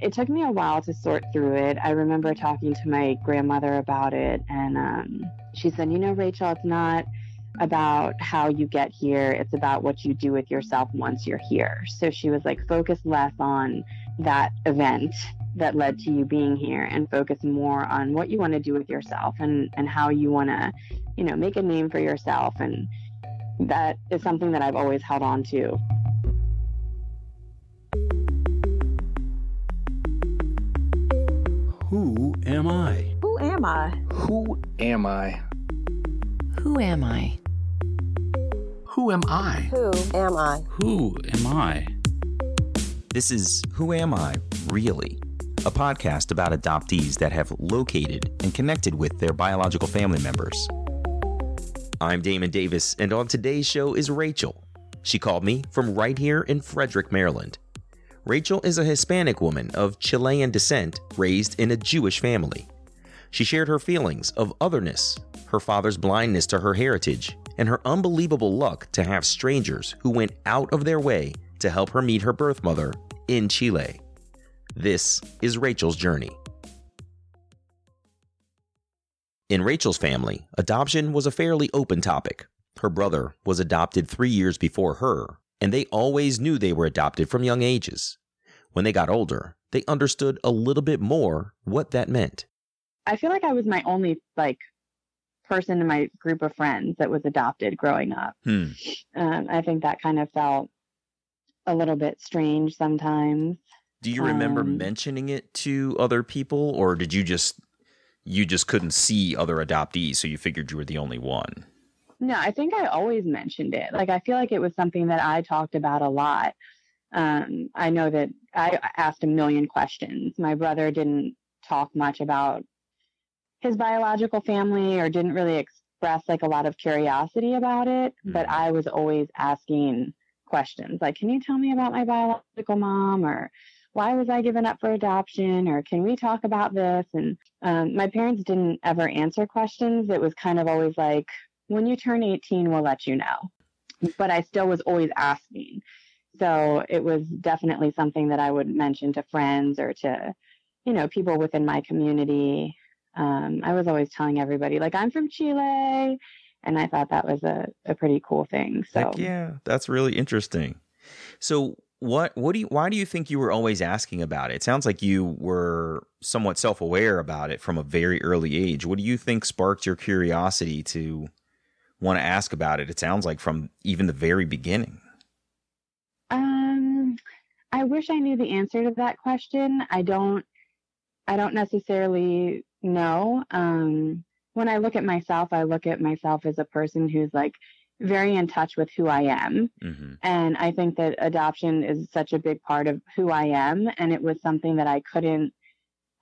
it took me a while to sort through it. I remember talking to my grandmother about it, and um, she said, You know, Rachel, it's not about how you get here, it's about what you do with yourself once you're here. So she was like, Focus less on that event that led to you being here and focus more on what you want to do with yourself and, and how you want to, you know, make a name for yourself. And that is something that I've always held on to. Am I? Who am I? Who am I? Who am I? Who am I? Who am I? Who am I? This is Who Am I, Really? A podcast about adoptees that have located and connected with their biological family members. I'm Damon Davis, and on today's show is Rachel. She called me from right here in Frederick, Maryland. Rachel is a Hispanic woman of Chilean descent raised in a Jewish family. She shared her feelings of otherness, her father's blindness to her heritage, and her unbelievable luck to have strangers who went out of their way to help her meet her birth mother in Chile. This is Rachel's journey. In Rachel's family, adoption was a fairly open topic. Her brother was adopted three years before her, and they always knew they were adopted from young ages. When they got older, they understood a little bit more what that meant. I feel like I was my only like person in my group of friends that was adopted growing up. Hmm. Um, I think that kind of felt a little bit strange sometimes. Do you remember Um, mentioning it to other people, or did you just you just couldn't see other adoptees, so you figured you were the only one? No, I think I always mentioned it. Like I feel like it was something that I talked about a lot. Um, I know that I asked a million questions. My brother didn't talk much about his biological family or didn't really express like a lot of curiosity about it, but Mhm. I was always asking questions like, "Can you tell me about my biological mom?" or "Why was I given up for adoption?" or "Can we talk about this?" And um, my parents didn't ever answer questions. It was kind of always like, when you turn 18, we'll let you know. But I still was always asking. So it was definitely something that I would mention to friends or to, you know, people within my community. Um, I was always telling everybody, like, I'm from Chile. And I thought that was a, a pretty cool thing. So Heck yeah, that's really interesting. So what what do you why do you think you were always asking about it? It sounds like you were somewhat self-aware about it from a very early age. What do you think sparked your curiosity to want to ask about it? It sounds like from even the very beginning. Um, I wish I knew the answer to that question. I don't. I don't necessarily know. Um, when I look at myself, I look at myself as a person who's like very in touch with who I am, Mm-hmm. and I think that adoption is such a big part of who I am, and it was something that I couldn't.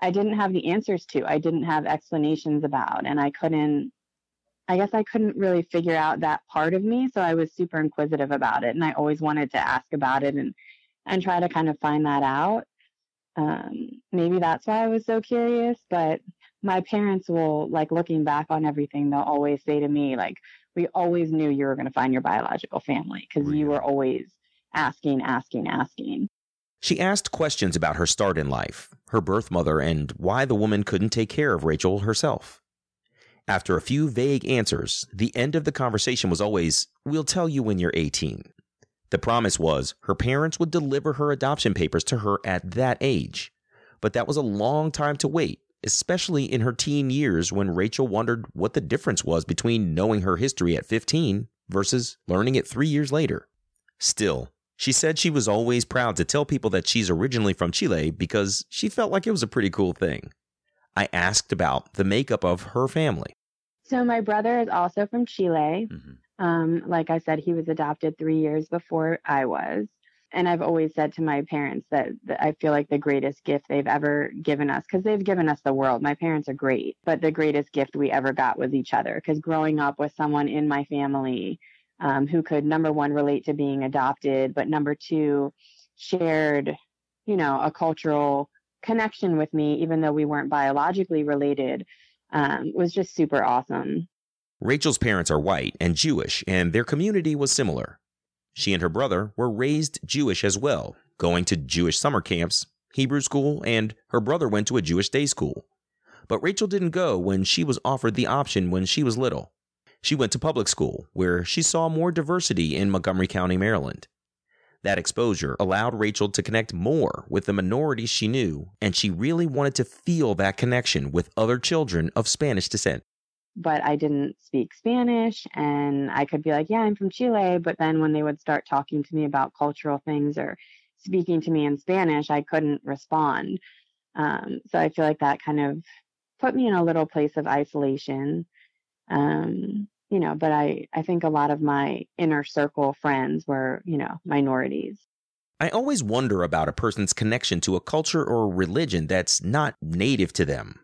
I didn't have the answers to. I didn't have explanations about, and I couldn't. I guess I couldn't really figure out that part of me, so I was super inquisitive about it, and I always wanted to ask about it and and try to kind of find that out. Um, maybe that's why I was so curious, but my parents will like looking back on everything. They'll always say to me like, "We always knew you were going to find your biological family because you were always asking, asking, asking." She asked questions about her start in life, her birth mother, and why the woman couldn't take care of Rachel herself. After a few vague answers, the end of the conversation was always, We'll tell you when you're 18. The promise was her parents would deliver her adoption papers to her at that age. But that was a long time to wait, especially in her teen years when Rachel wondered what the difference was between knowing her history at 15 versus learning it three years later. Still, she said she was always proud to tell people that she's originally from Chile because she felt like it was a pretty cool thing. I asked about the makeup of her family. So my brother is also from Chile. Um, like I said, he was adopted three years before I was. And I've always said to my parents that, that I feel like the greatest gift they've ever given us, because they've given us the world. My parents are great, but the greatest gift we ever got was each other. Because growing up with someone in my family um, who could, number one, relate to being adopted, but number two, shared, you know, a cultural connection with me, even though we weren't biologically related, um, was just super awesome. Rachel's parents are white and Jewish, and their community was similar. She and her brother were raised Jewish as well, going to Jewish summer camps Hebrew school, and her brother went to a Jewish day school. But Rachel didn't go when she was offered the option when she was little. She went to public school, where she saw more diversity in Montgomery County, Maryland. That exposure allowed Rachel to connect more with the minorities she knew, and she really wanted to feel that connection with other children of Spanish descent. But I didn't speak Spanish, and I could be like, Yeah, I'm from Chile. But then when they would start talking to me about cultural things or speaking to me in Spanish, I couldn't respond. Um, so I feel like that kind of put me in a little place of isolation. Um, you know, but I, I think a lot of my inner circle friends were, you know, minorities. I always wonder about a person's connection to a culture or religion that's not native to them.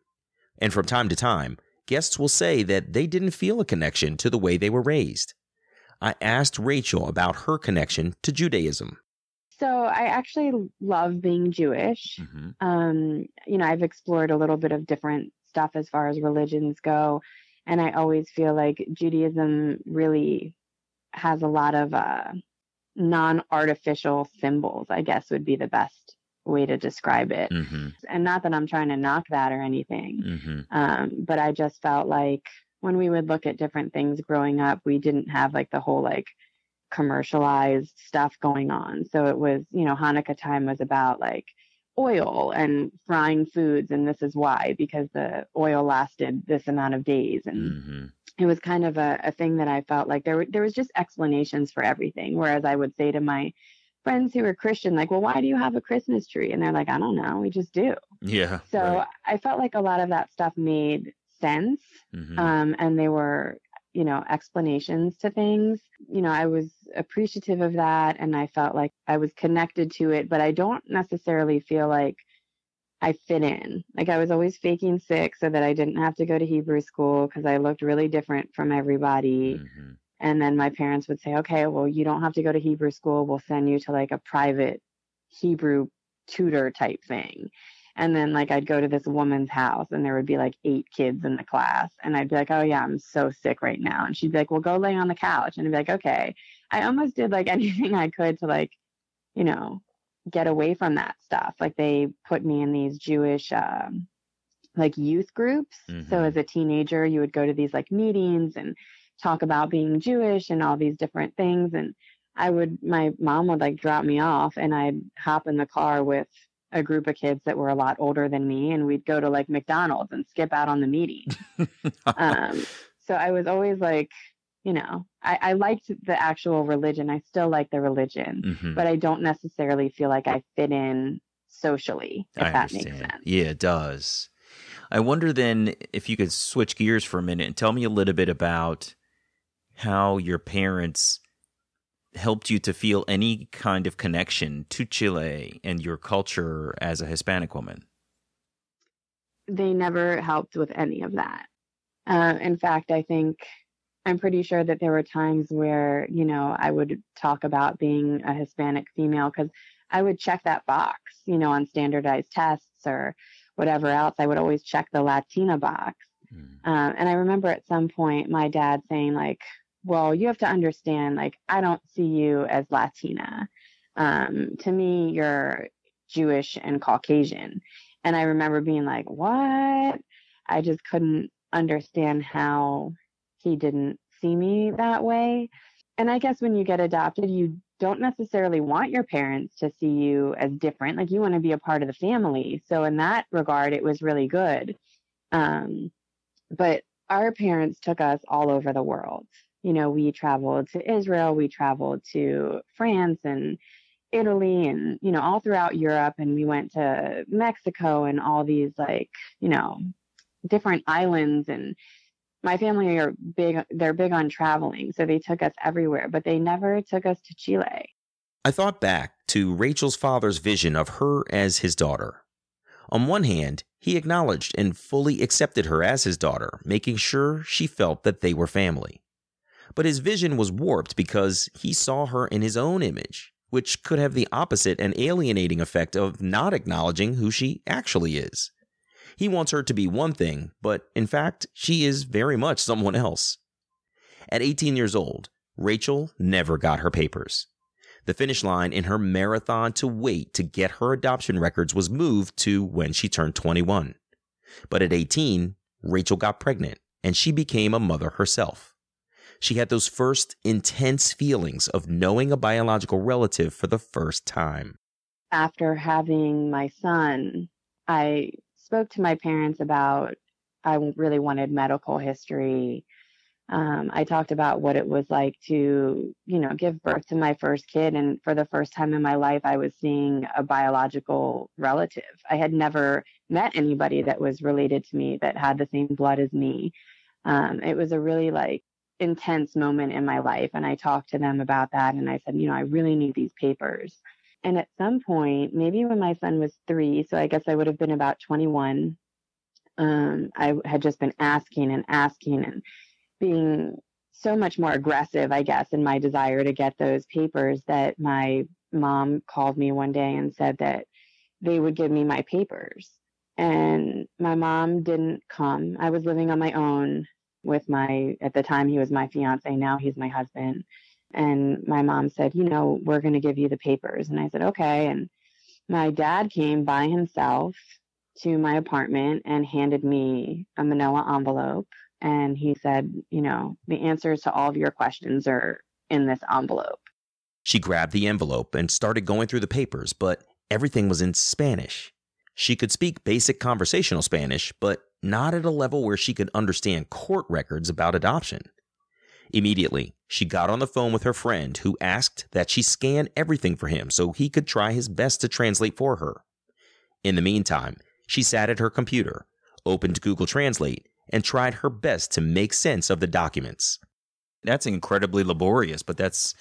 And from time to time, guests will say that they didn't feel a connection to the way they were raised. I asked Rachel about her connection to Judaism. So I actually love being Jewish. Mm-hmm. Um, you know, I've explored a little bit of different stuff as far as religions go. And I always feel like Judaism really has a lot of uh, non artificial symbols, I guess would be the best way to describe it. Mm-hmm. And not that I'm trying to knock that or anything, Mm-hmm. um, but I just felt like when we would look at different things growing up, we didn't have like the whole like commercialized stuff going on. So it was, you know, Hanukkah time was about like oil and frying foods, and this is why because the oil lasted this amount of days, and Mm-hmm. it was kind of a, a thing that I felt like there were, there was just explanations for everything. Whereas I would say to my friends who were Christian, like, well, why do you have a Christmas tree? And they're like, I don't know, we just do. Yeah. So right. I felt like a lot of that stuff made sense Mhm. um, and they were you know explanations to things. You know i was appreciative of that and i felt like i was connected to it but i don't necessarily feel like i fit in. Like i was always faking sick so that i didn't have to go to hebrew school because i looked really different from everybody. Mhm. and then my parents would say okay well you don't have to go to hebrew school. We'll send you to like a private hebrew tutor type thing and then like I'd go to this woman's house and there would be like eight kids in the class and I'd be like, "Oh yeah, I'm so sick right now." And she'd be like, "Well, go lay on the couch." And I'd be like, "Okay." I almost did like anything I could to like, you know, get away from that stuff. Like they put me in these Jewish um like youth groups. So Mhm. as a teenager, you would go to these like meetings and talk about being Jewish and all these different things and I would my mom would like drop me off and I'd hop in the car with a group of kids that were a lot older than me and we'd go to like McDonald's and skip out on the meeting. um, so I was always like, you know, I, I liked the actual religion. I still like the religion, Mhm. but I don't necessarily feel like I fit in socially, if I that makes understand. sense. Yeah, it does. I wonder then if you could switch gears for a minute and tell me a little bit about how your parents helped you to feel any kind of connection to Chile and your culture as a Hispanic woman. They never helped with any of that. Uh, in fact, I think I'm pretty sure that there were times where, you know, I would talk about being a Hispanic female because I would check that box, you know, on standardized tests or whatever else. I would always check the Latina box. Mm. Um, and I remember at some point my dad saying, like, well, you have to understand, like, I don't see you as Latina. Um, to me, you're Jewish and Caucasian. And I remember being like, what? I just couldn't understand how he didn't see me that way. And I guess when you get adopted, you don't necessarily want your parents to see you as different. Like you want to be a part of the family. So in that regard, it was really good. Um, but our parents took us all over the world. You know, we traveled to Israel, we traveled to France and Italy and, you know, all throughout Europe. And we went to Mexico and all these like, you know, different islands and my family are big they're big on traveling so they took us everywhere but they never took us to chile I thought back to Rachel's father's vision of her as his daughter. On one hand, he acknowledged and fully accepted her as his daughter, making sure she felt that they were family. But his vision was warped because he saw her in his own image, which could have the opposite and alienating effect of not acknowledging who she actually is. He wants her to be one thing, but in fact, she is very much someone else. At 18 years old, Rachel never got her papers. The finish line in her marathon to wait to get her adoption records was moved to when she turned 21. But at 18, Rachel got pregnant and she became a mother herself. She had those first intense feelings of knowing a biological relative for the first time. After having my son, I spoke to my parents about I really wanted medical history. Um, I talked about what it was like to, you know, give birth to my first kid. And for the first time in my life, I was seeing a biological relative. I had never met anybody that was related to me that had the same blood as me. Um, it was a really like intense moment in my life. And I talked to them about that. And I said, you know, I really need these papers. And at some point, maybe when my son was three, so I guess I would have been about 21, um, I had just been asking and asking and being so much more aggressive, I guess, in my desire to get those papers that my mom called me one day and said that they would give me my papers. And my mom didn't come. I was living on my own with my, at the time, he was my fiance. Now he's my husband. And my mom said, you know, we're going to give you the papers. And I said, okay. And my dad came by himself to my apartment and handed me a manila envelope. And he said, you know, the answers to all of your questions are in this envelope. She grabbed the envelope and started going through the papers, but everything was in Spanish. She could speak basic conversational Spanish, but not at a level where she could understand court records about adoption. Immediately, she got on the phone with her friend who asked that she scan everything for him so he could try his best to translate for her. In the meantime, she sat at her computer, opened Google Translate, and tried her best to make sense of the documents. That's incredibly laborious, but that's,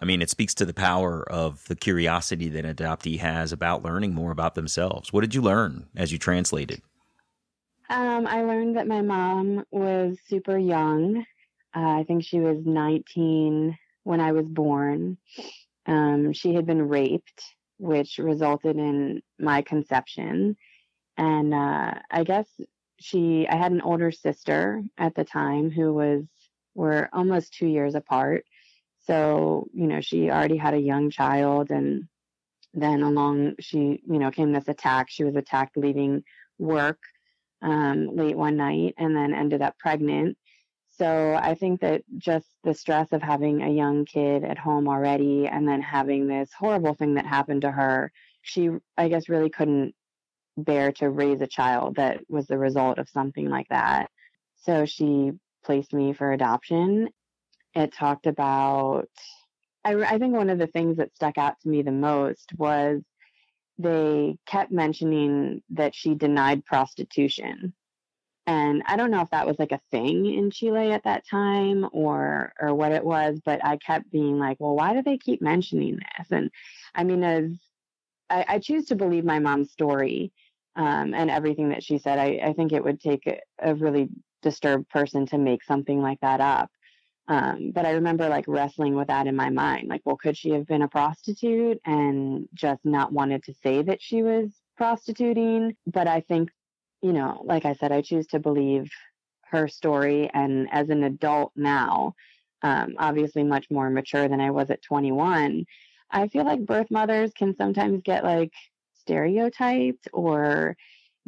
I mean, it speaks to the power of the curiosity that an adoptee has about learning more about themselves. What did you learn as you translated? Um, I learned that my mom was super young. Uh, I think she was 19 when I was born. Um, she had been raped, which resulted in my conception. And uh, I guess she, I had an older sister at the time who was, we're almost two years apart. So, you know, she already had a young child. And then along, she, you know, came this attack. She was attacked leaving work um, late one night and then ended up pregnant. So I think that just the stress of having a young kid at home already and then having this horrible thing that happened to her, she, I guess, really couldn't bear to raise a child that was the result of something like that. So she placed me for adoption. It talked about, I, I think one of the things that stuck out to me the most was they kept mentioning that she denied prostitution. And I don't know if that was like a thing in Chile at that time or or what it was, but I kept being like, well, why do they keep mentioning this? And I mean, as I, I choose to believe my mom's story um, and everything that she said, I, I think it would take a, a really disturbed person to make something like that up. Um, but I remember like wrestling with that in my mind. Like, well, could she have been a prostitute and just not wanted to say that she was prostituting? But I think, you know, like I said, I choose to believe her story. And as an adult now, um, obviously much more mature than I was at 21, I feel like birth mothers can sometimes get like stereotyped or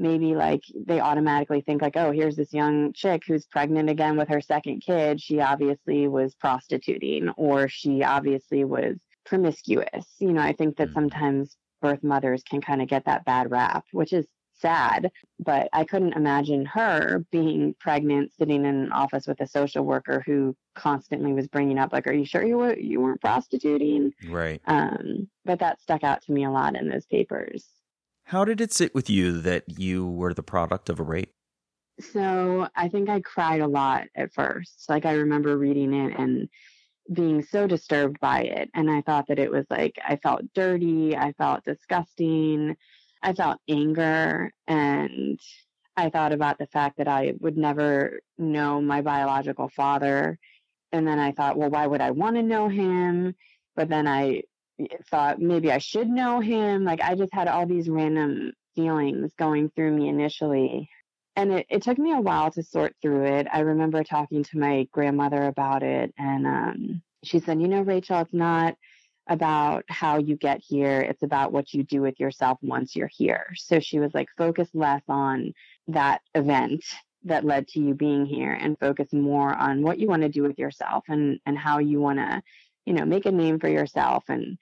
maybe like they automatically think like oh here's this young chick who's pregnant again with her second kid. She obviously was prostituting or she obviously was promiscuous. You know i think that mm. sometimes birth mothers can kind of get that bad rap which is sad but i couldn't imagine her being pregnant sitting in an office with a social worker who constantly was bringing up like are you sure you were you weren't prostituting? Right. Um but that stuck out to me a lot in those papers how did it sit with you that you were the product of a rape? So I think I cried a lot at first. Like I remember reading it and being so disturbed by it. And I thought that it was like, I felt dirty. I felt disgusting. I felt anger. And I thought about the fact that I would never know my biological father. And then I thought, well, why would I want to know him? But then I thought maybe I should know him. Like I just had all these random feelings going through me initially. And it, it took me a while to sort through it. I remember talking to my grandmother about it, and um, she said, You know, Rachel, it's not about how you get here. It's about what you do with yourself once you're here. So she was like, focus less on that event that led to you being here and focus more on what you want to do with yourself and, and how you want to, you know, make a name for yourself. And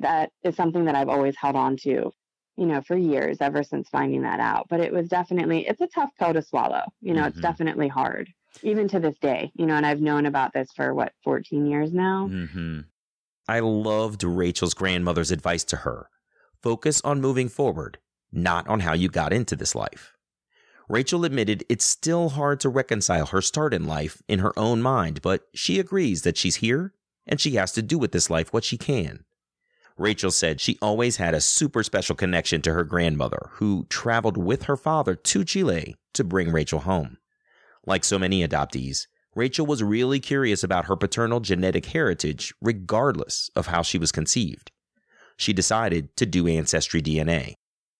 that is something that I've always held on to, you know, for years, ever since finding that out. But it was definitely, it's a tough pill to swallow. You know, Mhm. it's definitely hard, even to this day, you know, and I've known about this for what, 14 years now. Mm-hmm. I loved Rachel's grandmother's advice to her focus on moving forward, not on how you got into this life. Rachel admitted it's still hard to reconcile her start in life in her own mind, but she agrees that she's here and she has to do with this life what she can. Rachel said she always had a super special connection to her grandmother, who traveled with her father to Chile to bring Rachel home. Like so many adoptees, Rachel was really curious about her paternal genetic heritage, regardless of how she was conceived. She decided to do Ancestry DNA.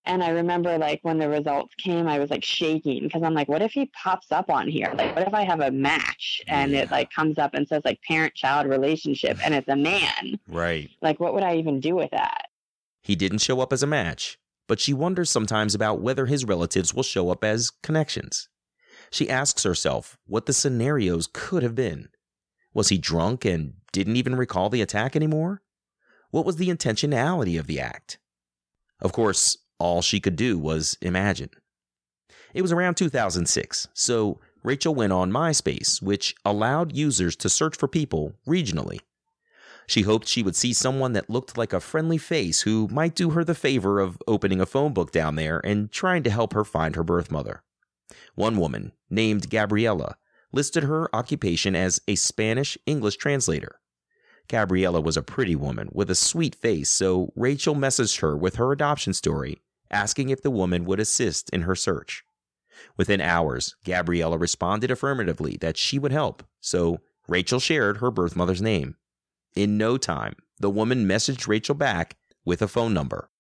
And I remember like when the results came, I was like shaking because I'm like, what if he pops up on here? Like, what if I have a match and it like comes up and says like parent child relationship and it's a man? Right. Like, what would I even do with that? He didn't show up as a match, but she wonders sometimes about whether his relatives will show up as connections. She asks herself what the scenarios could have been. Was he drunk and didn't even recall the attack anymore? What was the intentionality of the act? Of course, all she could do was imagine. It was around 2006, so Rachel went on MySpace, which allowed users to search for people regionally. She hoped she would see someone that looked like a friendly face who might do her the favor of opening a phone book down there and trying to help her find her birth mother. One woman, named Gabriella, listed her occupation as a Spanish English translator. Gabriella was a pretty woman with a sweet face, so Rachel messaged her with her adoption story, asking if the woman would assist in her search. Within hours, Gabriella responded affirmatively that she would help, so Rachel shared her birth mother's name. In no time, the woman messaged Rachel back with a phone number.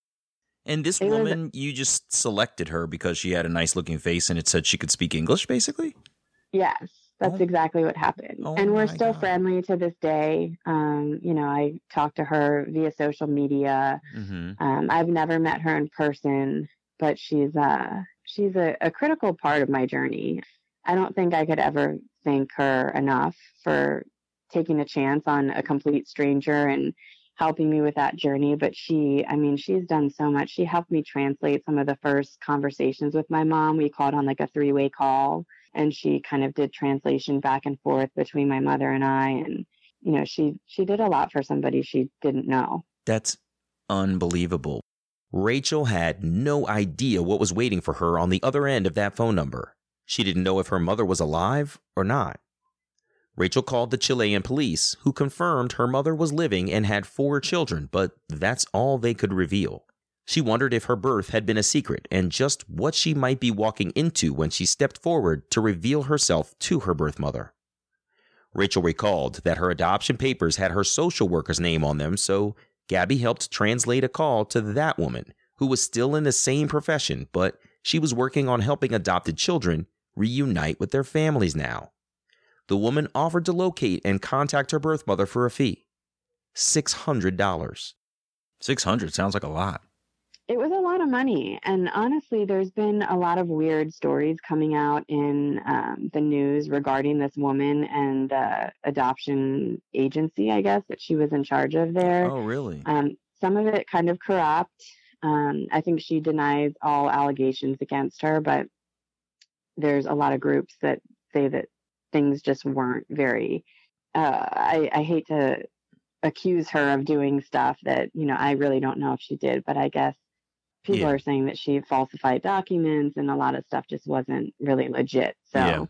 And this It was- woman, you just selected her because she had a nice looking face and it said she could speak English, basically? Yes, that's Oh. exactly what happened. Oh and we're still God. friendly to this day. Um, you know, I talk to her via social media. Mm-hmm. Um, I've never met her in person, but she's uh she's a, a critical part of my journey. I don't think I could ever thank her enough for taking a chance on a complete stranger and helping me with that journey. But she, I mean, she's done so much. She helped me translate some of the first conversations with my mom. We called on like a three way call and she kind of did translation back and forth between my mother and I. And, you know, she, she did a lot for somebody she didn't know. That's unbelievable. Rachel had no idea what was waiting for her on the other end of that phone number. She didn't know if her mother was alive or not. Rachel called the Chilean police, who confirmed her mother was living and had four children, but that's all they could reveal. She wondered if her birth had been a secret and just what she might be walking into when she stepped forward to reveal herself to her birth mother. Rachel recalled that her adoption papers had her social worker's name on them, so Gabby helped translate a call to that woman who was still in the same profession, but she was working on helping adopted children reunite with their families now. The woman offered to locate and contact her birth mother for a fee $600. 600 sounds like a lot. It was a lot of money. And honestly, there's been a lot of weird stories coming out in um, the news regarding this woman and the adoption agency, I guess, that she was in charge of there. Oh, really? Um, some of it kind of corrupt. Um, I think she denies all allegations against her, but there's a lot of groups that say that things just weren't very. Uh, I, I hate to accuse her of doing stuff that you know I really don't know if she did, but I guess people Yeah. are saying that she falsified documents and a lot of stuff just wasn't really legit. So, Yeah.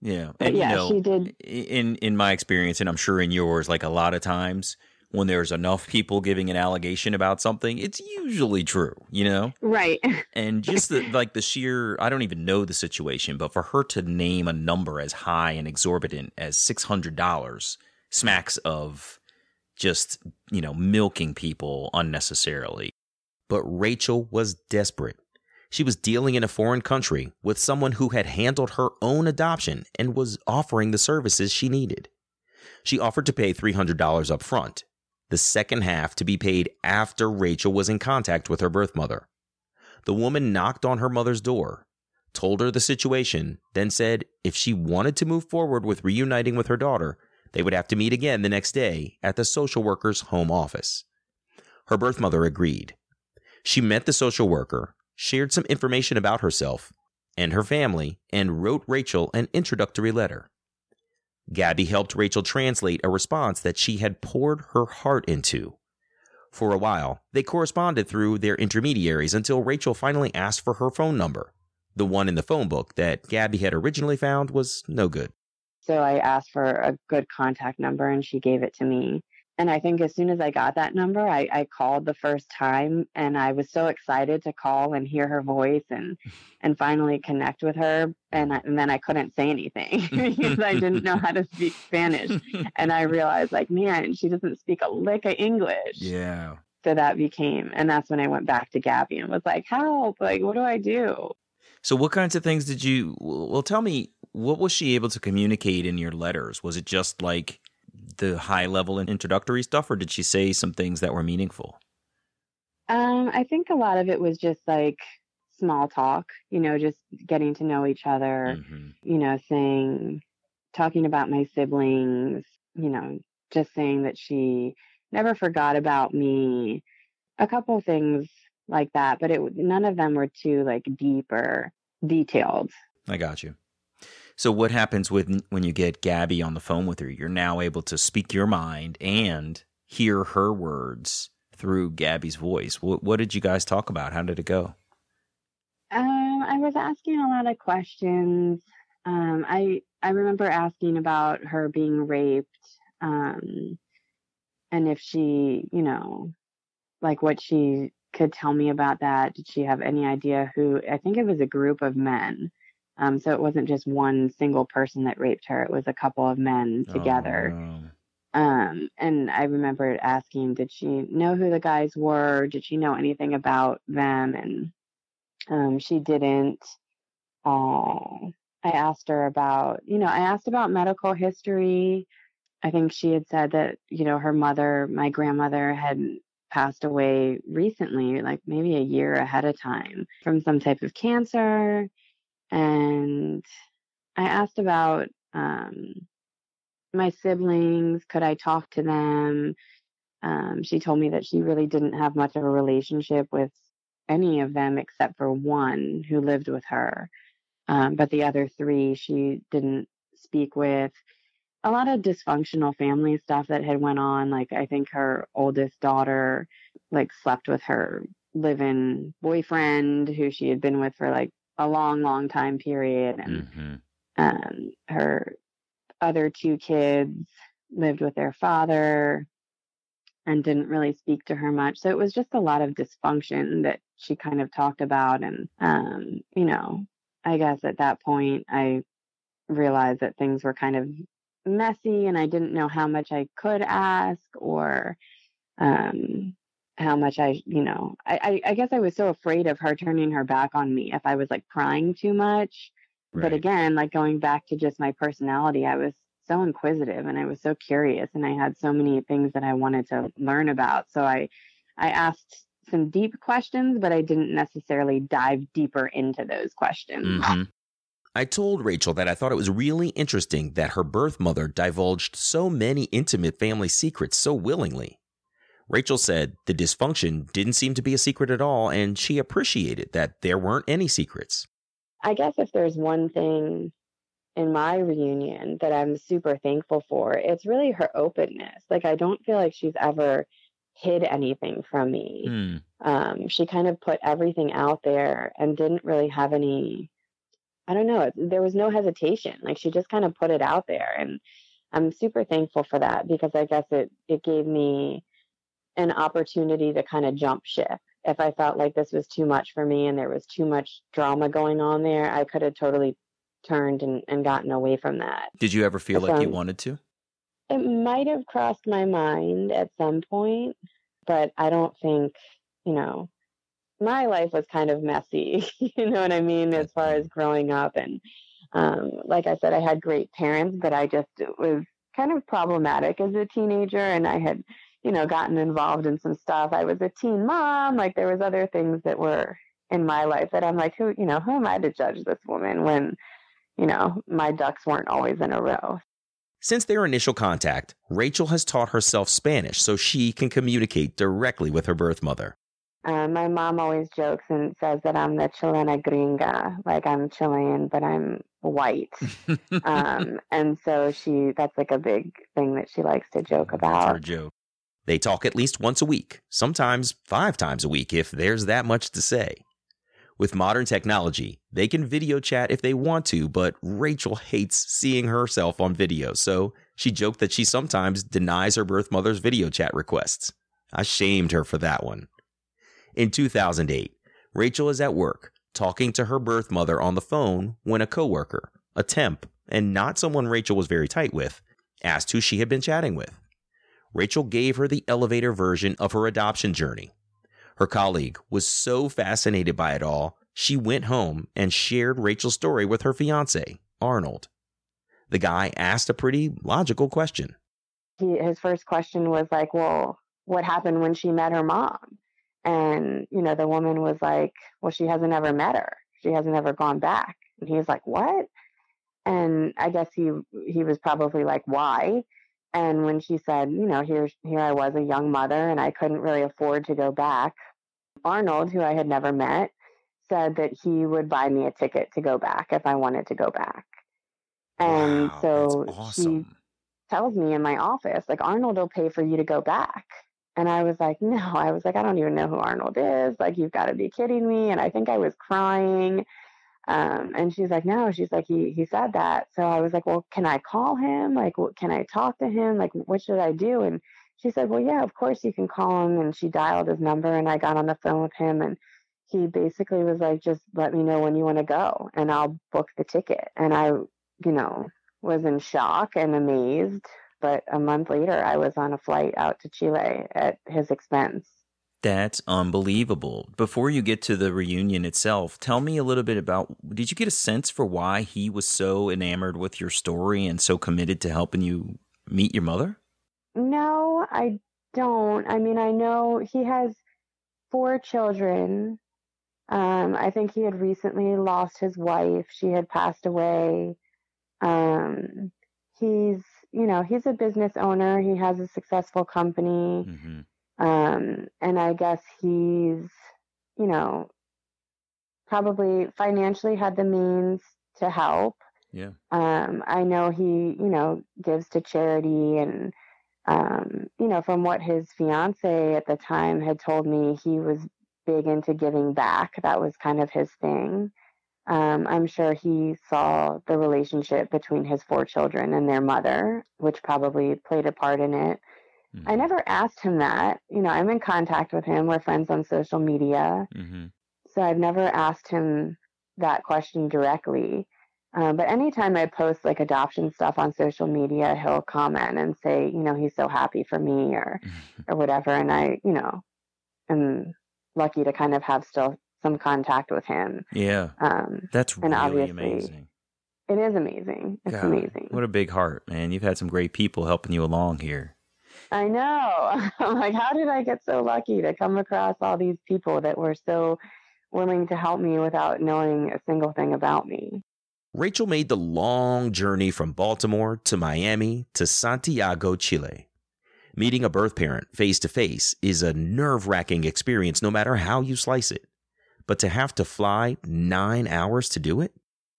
Yeah. but And, yeah, you know, she did. in in my experience and i'm sure in yours like a lot of times when there's enough people giving an allegation about something it's usually true you know Right. and just the like the sheer i don't even know the situation but for her to name a number as high and exorbitant as $600 smacks of just you know milking people unnecessarily But Rachel was desperate. She was dealing in a foreign country with someone who had handled her own adoption and was offering the services she needed. She offered to pay $300 up front. the second half to be paid after Rachel was in contact with her birth mother. The woman knocked on her mother's door, told her the situation, then said if she wanted to move forward with reuniting with her daughter, they would have to meet again the next day at the social worker's home office. Her birth mother agreed. She met the social worker, shared some information about herself and her family, and wrote Rachel an introductory letter. Gabby helped Rachel translate a response that she had poured her heart into. For a while, they corresponded through their intermediaries until Rachel finally asked for her phone number. The one in the phone book that Gabby had originally found was no good. So I asked for a good contact number and she gave it to me. And I think as soon as I got that number, I, I called the first time and I was so excited to call and hear her voice and and finally connect with her. And, I, and then I couldn't say anything because I didn't know how to speak Spanish. And I realized, like, man, she doesn't speak a lick of English. Yeah. So that became, and that's when I went back to Gabby and was like, help, like, what do I do? So, what kinds of things did you? Well, tell me, what was she able to communicate in your letters? Was it just like the high level and introductory stuff, or did she say some things that were meaningful? Um, I think a lot of it was just like small talk, you know, just getting to know each other, Mhm. you know, saying, talking about my siblings, you know, just saying that she never forgot about me, a couple things like that, but it none of them were too like deep or detailed. I got you. So, what happens with when you get Gabby on the phone with her? You're now able to speak your mind and hear her words through Gabby's voice. What, what did you guys talk about? How did it go? Um, I was asking a lot of questions. Um, I I remember asking about her being raped, um, and if she, you know, like what she could tell me about that. Did she have any idea who? I think it was a group of men. Um, so it wasn't just one single person that raped her. It was a couple of men together. Oh, no. Um, and I remember asking, did she know who the guys were? Did she know anything about them? And um, she didn't. Uh, I asked her about, you know, I asked about medical history. I think she had said that, you know, her mother, my grandmother, had passed away recently, like maybe a year ahead of time from some type of cancer. And I asked about um, my siblings. Could I talk to them? Um, she told me that she really didn't have much of a relationship with any of them except for one who lived with her. Um, but the other three she didn't speak with. A lot of dysfunctional family stuff that had went on. Like I think her oldest daughter like slept with her live-in boyfriend who she had been with for like a long, long time period, and Mhm. um, her other two kids lived with their father and didn't really speak to her much. So it was just a lot of dysfunction that she kind of talked about. And, um, you know, I guess at that point, I realized that things were kind of messy and I didn't know how much I could ask or um, how much I, you know, I, I, I guess I was so afraid of her turning her back on me if I was like crying too much. But again, like going back to just my personality, I was so inquisitive and I was so curious and I had so many things that I wanted to learn about. So I I asked some deep questions, but I didn't necessarily dive deeper into those questions. Mhm. I told Rachel that I thought it was really interesting that her birth mother divulged so many intimate family secrets so willingly. Rachel said the dysfunction didn't seem to be a secret at all, and she appreciated that there weren't any secrets. I guess if there's one thing in my reunion that I'm super thankful for, it's really her openness. Like I don't feel like she's ever hid anything from me. Hmm. um, she kind of put everything out there and didn't really have any i don't know there was no hesitation like she just kind of put it out there and i'm super thankful for that because i guess it it gave me an opportunity to kind of jump ship if i felt like this was too much for me and there was too much drama going on there i could have totally turned and, and gotten away from that Did you ever feel like you wanted to? it might have crossed my mind at some point, but I don't think, you know, my life was kind of messy. you know what I mean? As far as growing up. And um, like I said, I had great parents, but I just was kind of problematic as a teenager. And I had, you know, gotten involved in some stuff. I was a teen mom. Like there was other things that were in my life that I'm like, who, you know, who am I to judge this woman when, you know, my ducks weren't always in a row. Since their initial contact, Rachel has taught herself Spanish so she can communicate directly with her birth mother. Uh, my mom always jokes and says that I'm the Chilena gringa, like I'm Chilean, but I'm white. um, and so she, that's like a big thing that she likes to joke That's about. her joke. They talk at least once a week, sometimes five times a week if there's that much to say. With modern technology, they can video chat if they want to, but Rachel hates seeing herself on video, so she joked that she sometimes denies her birth mother's video chat requests. I shamed her for that one. In 2008, Rachel is at work talking to her birth mother on the phone when a coworker, a temp, and not someone Rachel was very tight with, asked who she had been chatting with. Rachel gave her the elevator version of her adoption journey. Her colleague was so fascinated by it all, she went home and shared Rachel's story with her fiance, Arnold. The guy asked a pretty logical question. he his first question was like, "Well, what happened when she met her mom?" And you know, the woman was like, "Well, she hasn't ever met her. She hasn't ever gone back." And he was like, "What?" And I guess he he was probably like, "Why?" And when she said, "You know, here here I was a young mother and I couldn't really afford to go back," Arnold, who I had never met, said that he would buy me a ticket to go back if I wanted to go back. And Wow, so that's she tells me in my office, like, Arnold will pay for you to go back. And I was like, no, I was like, I don't even know who Arnold is. Like, you've got to be kidding me. And I think I was crying. Um, and she's like, no, she's like, he, he said that. So I was like, well, can I call him? Like, what, can I talk to him? Like, what should I do? And she said, well, yeah, of course you can call him. And she dialed his number and I got on the phone with him and he basically was like, just let me know when you want to go and I'll book the ticket. And I, you know, was in shock and amazed. But a month later, I was on a flight out to Chile at his expense. That's unbelievable. Before you get to the reunion itself, tell me a little bit about did you get a sense for why he was so enamored with your story and so committed to helping you meet your mother? No, I don't. I mean, I know he has four children. Um, I think he had recently lost his wife. She had passed away. Um, he's, you know, he's a business owner. He has a successful company. hmm Um, and I guess he's, you know, probably financially had the means to help. Yeah. Um, I know he, you know, gives to charity and, um, you know, from what his fiance at the time had told me, he was big into giving back. That was kind of his thing. Um, I'm sure he saw the relationship between his four children and their mother, which probably played a part in it. I never asked him that. You know, I'm in contact with him. We're friends on social media. hmm So I've never asked him that question directly. Uh, but anytime I post like adoption stuff on social media, he'll comment and say, you know, he's so happy for me or or whatever. And I, you know, am lucky to kind of have still some contact with him. Yeah. Um, That's And really obviously, amazing. it is amazing. It's God, amazing. What a big heart, man. You've had some great people helping you along here. I know. I'm like, how did I get so lucky to come across all these people that were so willing to help me without knowing a single thing about me? Rachel made the long journey from Baltimore to Miami to Santiago, Chile. Meeting a birth parent face to face is a nerve wracking experience no matter how you slice it. But to have to fly nine hours to do it?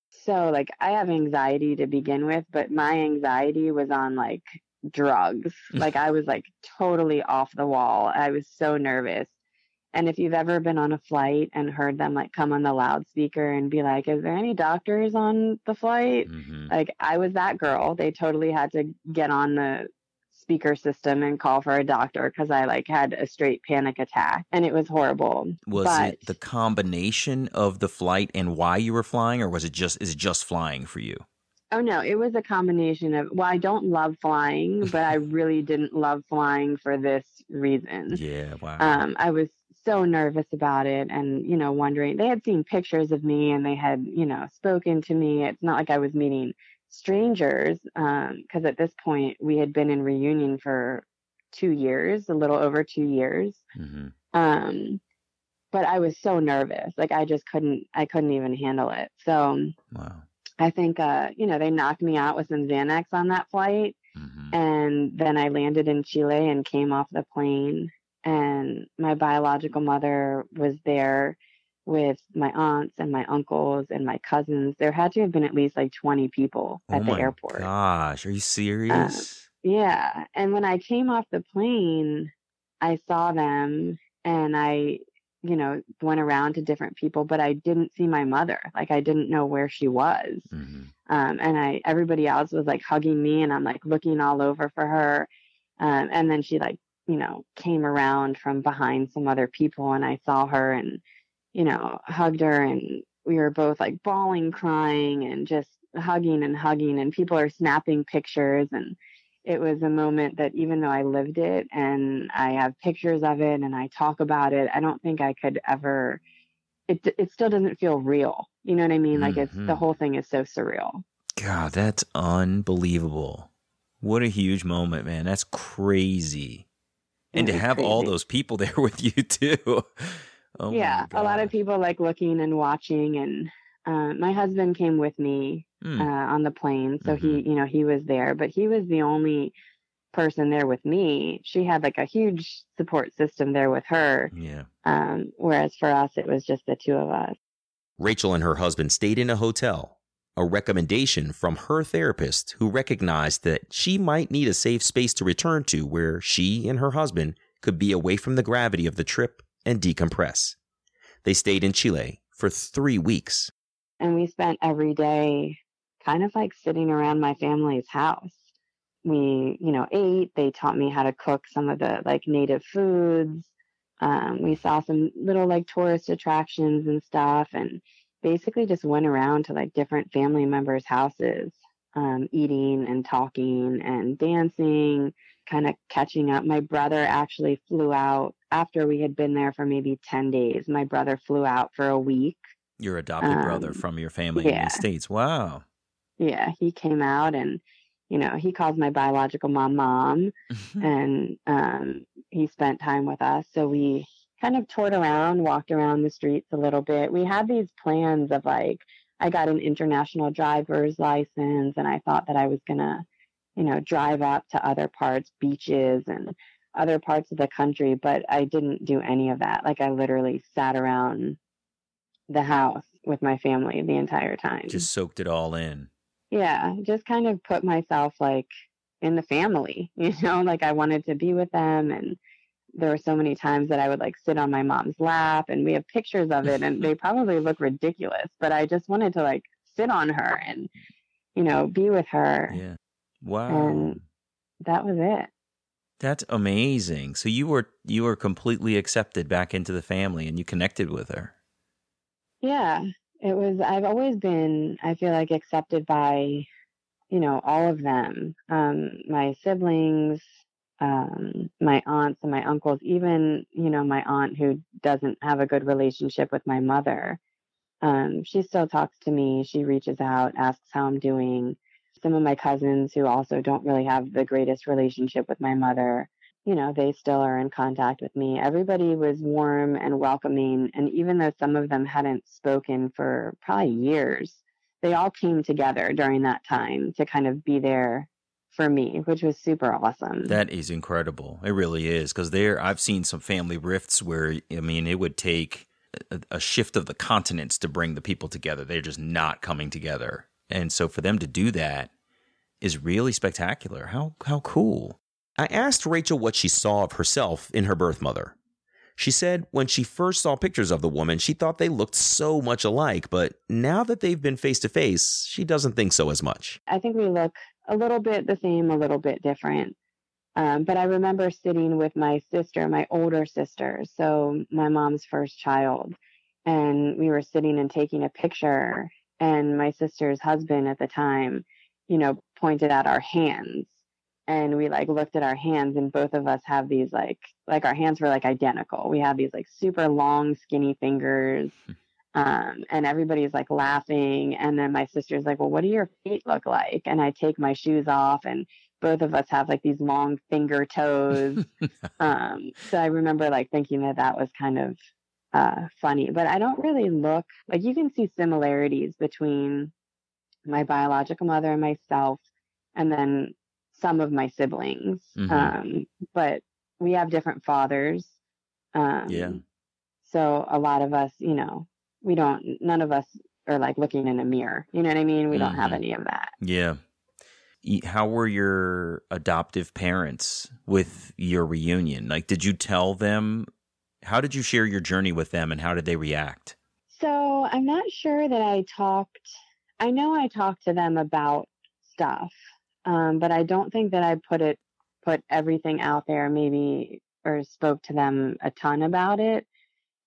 So, like, I have anxiety to begin with, but my anxiety was on like drugs. like, I was like totally off the wall. I was so nervous. And if you've ever been on a flight and heard them like come on the loudspeaker and be like, is there any doctors on the flight? hmm Like, I was that girl. They totally had to get on the speaker system and call for a doctor because I like had a straight panic attack and it was horrible. Was but it the combination of the flight and why you were flying, or was it just is it just flying for you? Oh no, it was a combination of well, I don't love flying, but I really didn't love flying for this reason. Yeah. Wow. Um, I was so nervous about it and, you know, wondering they had seen pictures of me and they had, you know, spoken to me. It's not like I was meeting strangers, because at this point we had been in reunion for two years, a little over two years. hmm Um, but I was so nervous, like I just couldn't, I couldn't even handle it. So Wow. I think, uh, you know, they knocked me out with some Xanax on that flight, hmm and then I landed in Chile and came off the plane, and my biological mother was there with my aunts and my uncles and my cousins. There had to have been at least like 20 people Oh at the my airport. gosh, are you serious? Yeah. And when I came off the plane, I saw them and I, you know, went around to different people, but I didn't see my mother. Like I didn't know where she was. hmm Um, and I, everybody else was like hugging me and I'm like looking all over for her. Um, and then she like, you know, came around from behind some other people and I saw her and, you know, hugged her and we were both like bawling, crying and just hugging and hugging and people are snapping pictures and it was a moment that even though I lived it and I have pictures of it and I talk about it, I don't think I could ever it it still doesn't feel real. You know what I mean? Like it's the Mhm. whole thing is so surreal. God, that's unbelievable. What a huge moment, man. That's crazy. And It to was have all those people there with you too. Oh yeah, a lot of people like looking and watching and uh, my husband came with me Hmm. uh, on the plane, so he, Mhm. you know, he was there, but he was the only person there with me. She had like a huge support system there with her, yeah. um, whereas for us, it was just the two of us. Rachel and her husband stayed in a hotel, a recommendation from her therapist who recognized that she might need a safe space to return to where she and her husband could be away from the gravity of the trip and decompress. They stayed in Chile for three weeks. And we spent every day kind of like sitting around my family's house. We, you know, ate. They taught me how to cook some of the like native foods. Um, we saw some little like tourist attractions and stuff, and basically just went around to like different family members' houses, um, eating and talking and dancing, kind of catching up. My brother actually flew out after we had been there for maybe 10 days. My brother flew out for a week Your adopted brother Um, from your family in the States. Wow. yeah, he came out and, you know, he calls my biological mom mom and um, he spent time with us. So we kind of toured around, walked around the streets a little bit. We had these plans of like, I got an international driver's license and I thought that I was going to, you know, drive up to other parts, beaches and other parts of the country, but I didn't do any of that. Like I literally sat around the house with my family the entire time Just soaked it all in. yeah just kind of put myself like in the family you know like i wanted to be with them and there were so many times that i would like sit on my mom's lap and we have pictures of it and they probably look ridiculous but i just wanted to like sit on her and you know be with her Yeah. Wow. And- that was it That's amazing. So you were you were completely accepted back into the family and you connected with her. Yeah it was i've always been i feel like accepted by you know all of them um my siblings um my aunts and my uncles even you know my aunt who doesn't have a good relationship with my mother um she still talks to me she reaches out asks how i'm doing. Some of my cousins who also don't really have the greatest relationship with my mother you know, they still are in contact with me. Everybody was warm and welcoming. And even though some of them hadn't spoken for probably years, they all came together during that time to kind of be there for me, which was super awesome. That is incredible. It really is because there I've seen some family rifts where I mean it would take a, a shift of the continents to bring the people together. They're just not coming together, and so for them to do that is really spectacular. How how cool. I asked Rachel what she saw of herself in her birth mother. She said when she first saw pictures of the woman, she thought they looked so much alike, but now that they've been face to face, she doesn't think so as much. I think we look a little bit the same, a little bit different. Um, but I remember sitting with my sister, my older sister, so my mom's first child, and we were sitting and taking a picture. And my sister's husband at the time, you know, pointed at our hands, and we like looked at our hands, and both of us have these like like our hands were like identical. We have these like super long, skinny fingers. Um, and everybody's like laughing. And then my sister's like, Well, what do your feet look like? And I take my shoes off, and both of us have like these long finger toes. um, so I remember like thinking that that was kind of uh, funny, but I don't really look like you can see similarities between my biological mother and myself, and then some of my siblings. Mhm. Um, but we have different fathers. Um, Yeah. So a lot of us, you know, we don't, none of us are like looking in a mirror. You know what I mean? We don't have Mhm. any of that. Yeah. How were your adoptive parents with your reunion? Like, did you tell them? How did you share your journey with them and how did they react? So I'm not sure that I talked, I know I talked to them about stuff, um, but I don't think that I put it, put everything out there maybe or spoke to them a ton about it.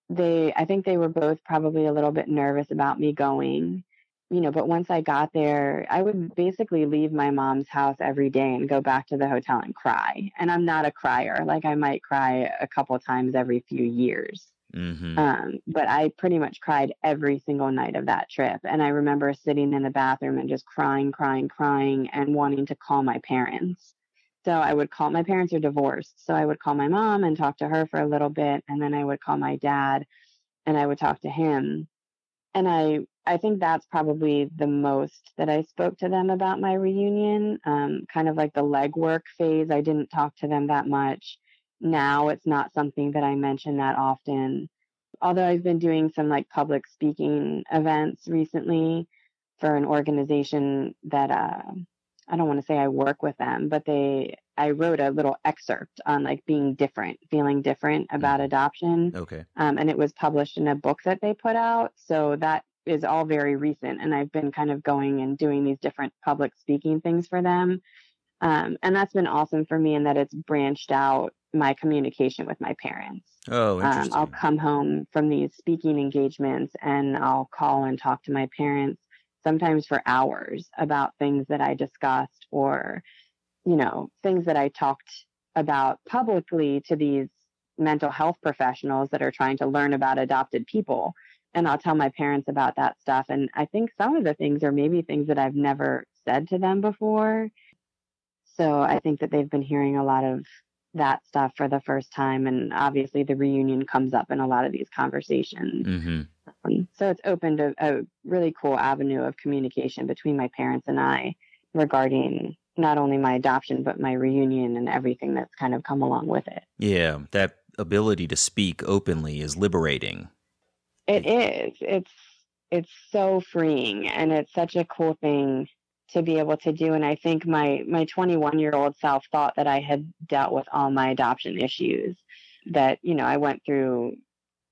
They, I think they were both probably a little bit nervous about me going, you know, but once I got there, I would basically leave my mom's house every day and go back to the hotel and cry. And I'm not a crier. Like I might cry a couple times every few years. Mm-hmm. Um, but I pretty much cried every single night of that trip. And I remember sitting in the bathroom and just crying, crying, crying, and wanting to call my parents. So I would call my parents are divorced. So I would call my mom and talk to her for a little bit. And then I would call my dad and I would talk to him. And I, I think that's probably the most that I spoke to them about my reunion. Um, kind of like the legwork phase. I didn't talk to them that much now it's not something that I mention that often. Although I've been doing some like public speaking events recently for an organization that uh, I don't want to say I work with them, but they I wrote a little excerpt on like being different, feeling different about adoption, Okay. um, and it was published in a book that they put out. So that is all very recent, and I've been kind of going and doing these different public speaking things for them. Um, and that's been awesome for me in that it's branched out my communication with my parents. Oh, Um. I'll come home from these speaking engagements and I'll call and talk to my parents sometimes for hours about things that I discussed or, you know, things that I talked about publicly to these mental health professionals that are trying to learn about adopted people. And I'll tell my parents about that stuff. And I think some of the things are maybe things that I've never said to them before. So I think that they've been hearing a lot of that stuff for the first time. And obviously, the reunion comes up in a lot of these conversations. mm-hmm. Um, so it's opened a, a really cool avenue of communication between my parents and I regarding not only my adoption, but my reunion and everything that's kind of come along with it. Yeah, that ability to speak openly is liberating. It is. It's it's so freeing and it's such a cool thing to be able to do and I think my my 21 year old self thought that I had dealt with all my adoption issues that you know I went through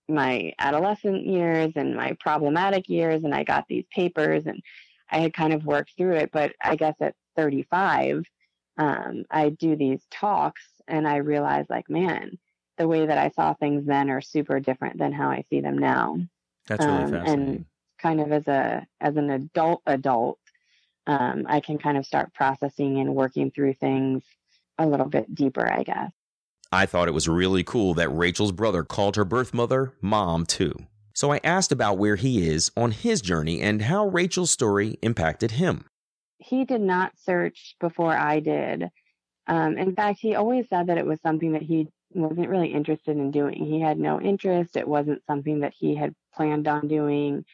my adolescent years and my problematic years and I got these papers and I had kind of worked through it but I guess at 35 um, I do these talks and I realize like man the way that I saw things then are super different than how I see them now. That's really Um, and- Kind of as a as an adult adult, um, I can kind of start processing and working through things a little bit deeper, I guess. I thought it was really cool that Rachel's brother called her birth mother mom too. So I asked about where he is on his journey and how Rachel's story impacted him. He did not search before I did. Um, in fact, he always said that it was something that he wasn't really interested in doing. He had no interest. It wasn't something that he had planned on doing.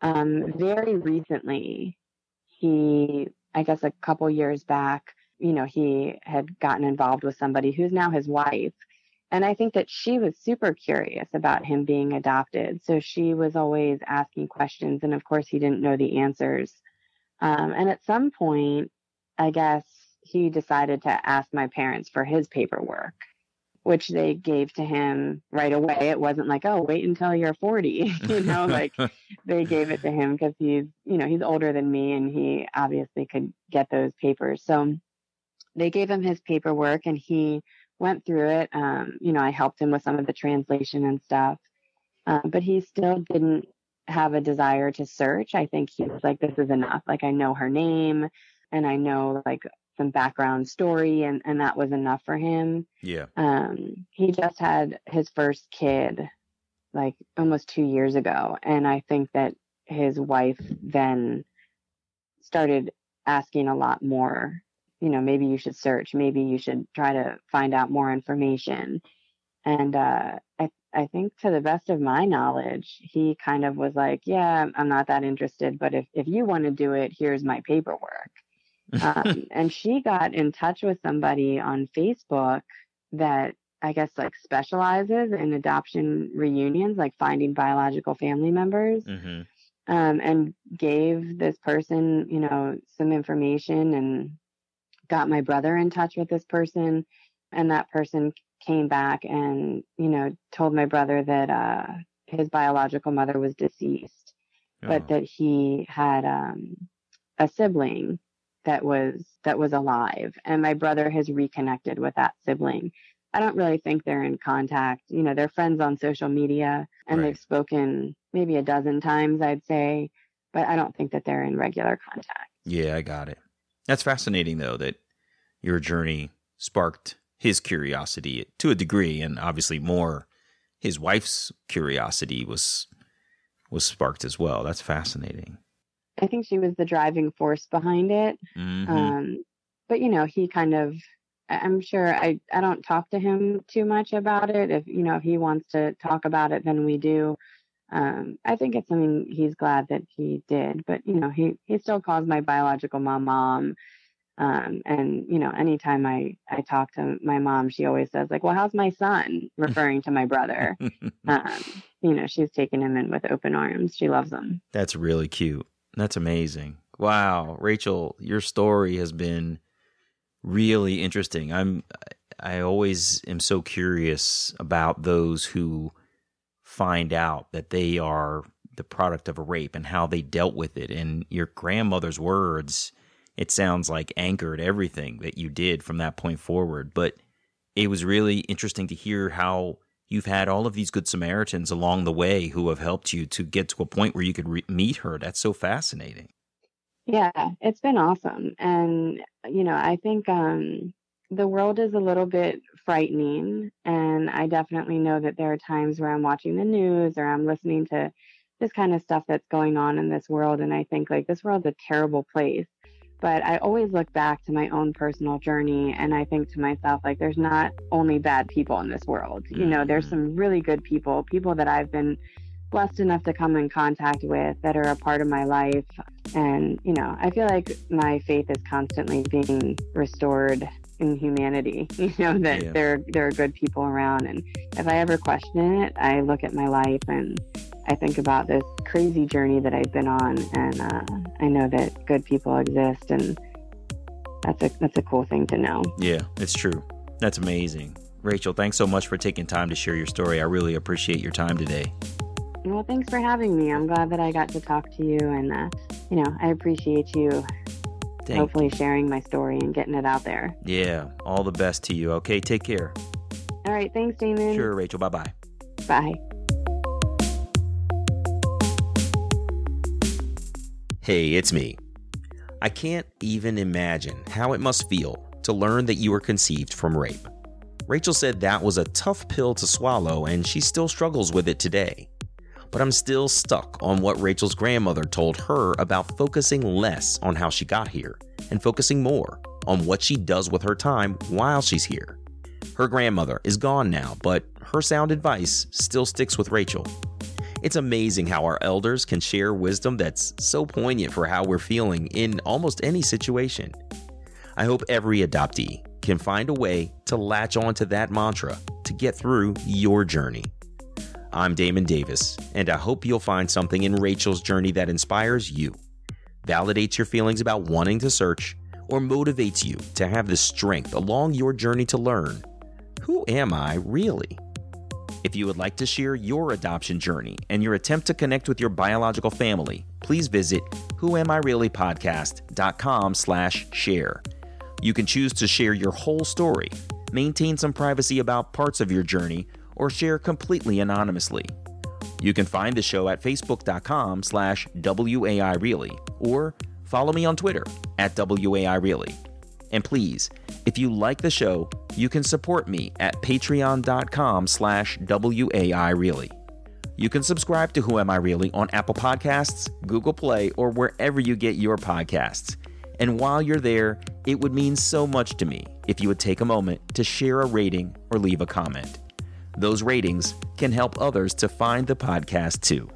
Um, very recently, he, I guess a couple years back, you know, he had gotten involved with somebody who's now his wife. And I think that she was super curious about him being adopted. So she was always asking questions. And of course, he didn't know the answers. Um, and at some point, I guess he decided to ask my parents for his paperwork, which they gave to him right away. It wasn't like, oh, wait until you're 40, you know, like they gave it to him because he's, you know, he's older than me and he obviously could get those papers. So they gave him his paperwork and he went through it. Um, you know, I helped him with some of the translation and stuff, um, but he still didn't have a desire to search. I think he was like, this is enough. Like, I know her name and I know like some background story, and, and that was enough for him. yeah. Um, he just had his first kid like almost two years ago. And I think that his wife then started asking a lot more, you know, maybe you should search, maybe you should try to find out more information. And uh, I, I think to the best of my knowledge, he kind of was like, yeah, I'm not that interested, but if, if you want to do it, here's my paperwork. Um, and she got in touch with somebody on Facebook that I guess like specializes in adoption reunions, like finding biological family members, Mm-hmm. um, and gave this person, you know, some information and got my brother in touch with this person. And that person came back and, you know, told my brother that uh, his biological mother was deceased, but Oh. that he had um, a sibling that was that was alive and my brother has reconnected with that sibling i don't really think they're in contact you know they're friends on social media and Right. they've spoken maybe a dozen times i'd say but i don't think that they're in regular contact Yeah, I got it. That's fascinating, though, that your journey sparked his curiosity to a degree, and obviously more. His wife's curiosity was was sparked as well. That's fascinating. I think she was the driving force behind it Mhm. um, but you know he kind of i'm sure i i don't talk to him too much about it. If you know if he wants to talk about it then we do. Um, i think it's something he's glad that he did but you know he he still calls my biological mom mom. Um, and you know anytime i i talk to my mom she always says like well how's my son? referring to my brother. Um, you know she's taken him in with open arms. She loves him. That's really cute. That's amazing. Wow, Rachel, your story has been really interesting. I'm I always am so curious about those who find out that they are the product of a rape and how they dealt with it and your grandmother's words it sounds like anchored everything that you did from that point forward but it was really interesting to hear how you've had all of these good Samaritans along the way who have helped you to get to a point where you could re- meet her. That's so fascinating. Yeah, it's been awesome. And, you know, I think um, the world is a little bit frightening. And I definitely know that there are times where I'm watching the news or I'm listening to this kind of stuff that's going on in this world. And I think, like, this world's a terrible place. But I always look back to my own personal journey and I think to myself, like, there's not only bad people in this world. You know, there's Mhm. some really good people, people that I've been blessed enough to come in contact with that are a part of my life and you know i feel like my faith is constantly being restored in humanity you know that Yeah. there there are good people around and if i ever question it i look at my life and i think about this crazy journey that i've been on and uh, i know that good people exist and that's a that's a cool thing to know Yeah, it's true. That's amazing. Rachel, thanks so much for taking time to share your story. I really appreciate your time today. well thanks for having me i'm glad that i got to talk to you and uh, you know i appreciate you Thank hopefully sharing my story and getting it out there Yeah, all the best to you. Okay, take care. all right thanks damon Sure, Rachel. Bye bye bye. Hey, it's me. I can't even imagine how it must feel to learn that you were conceived from rape. Rachel said that was a tough pill to swallow and she still struggles with it today. But I'm still stuck on what Rachel's grandmother told her about focusing less on how she got here and focusing more on what she does with her time while she's here. Her grandmother is gone now, but her sound advice still sticks with Rachel. It's amazing how our elders can share wisdom that's so poignant for how we're feeling in almost any situation. I hope every adoptee can find a way to latch onto that mantra to get through your journey. I'm Damon Davis, and I hope you'll find something in Rachel's journey that inspires you, validates your feelings about wanting to search, or motivates you to have the strength along your journey to learn who am I really? If you would like to share your adoption journey and your attempt to connect with your biological family, please visit whoamireallypodcast.com slash share. You can choose to share your whole story, maintain some privacy about parts of your journey, or share completely anonymously. You can find the show at facebook.com slash WAIReally or follow me on Twitter at WAIReally. And please, if you like the show, you can support me at patreon.com slash WAIReally. You can subscribe to Who Am I Really on Apple Podcasts, Google Play, or wherever you get your podcasts. And while you're there, It would mean so much to me if you would take a moment to share a rating or leave a comment. Those ratings can help others to find the podcast too.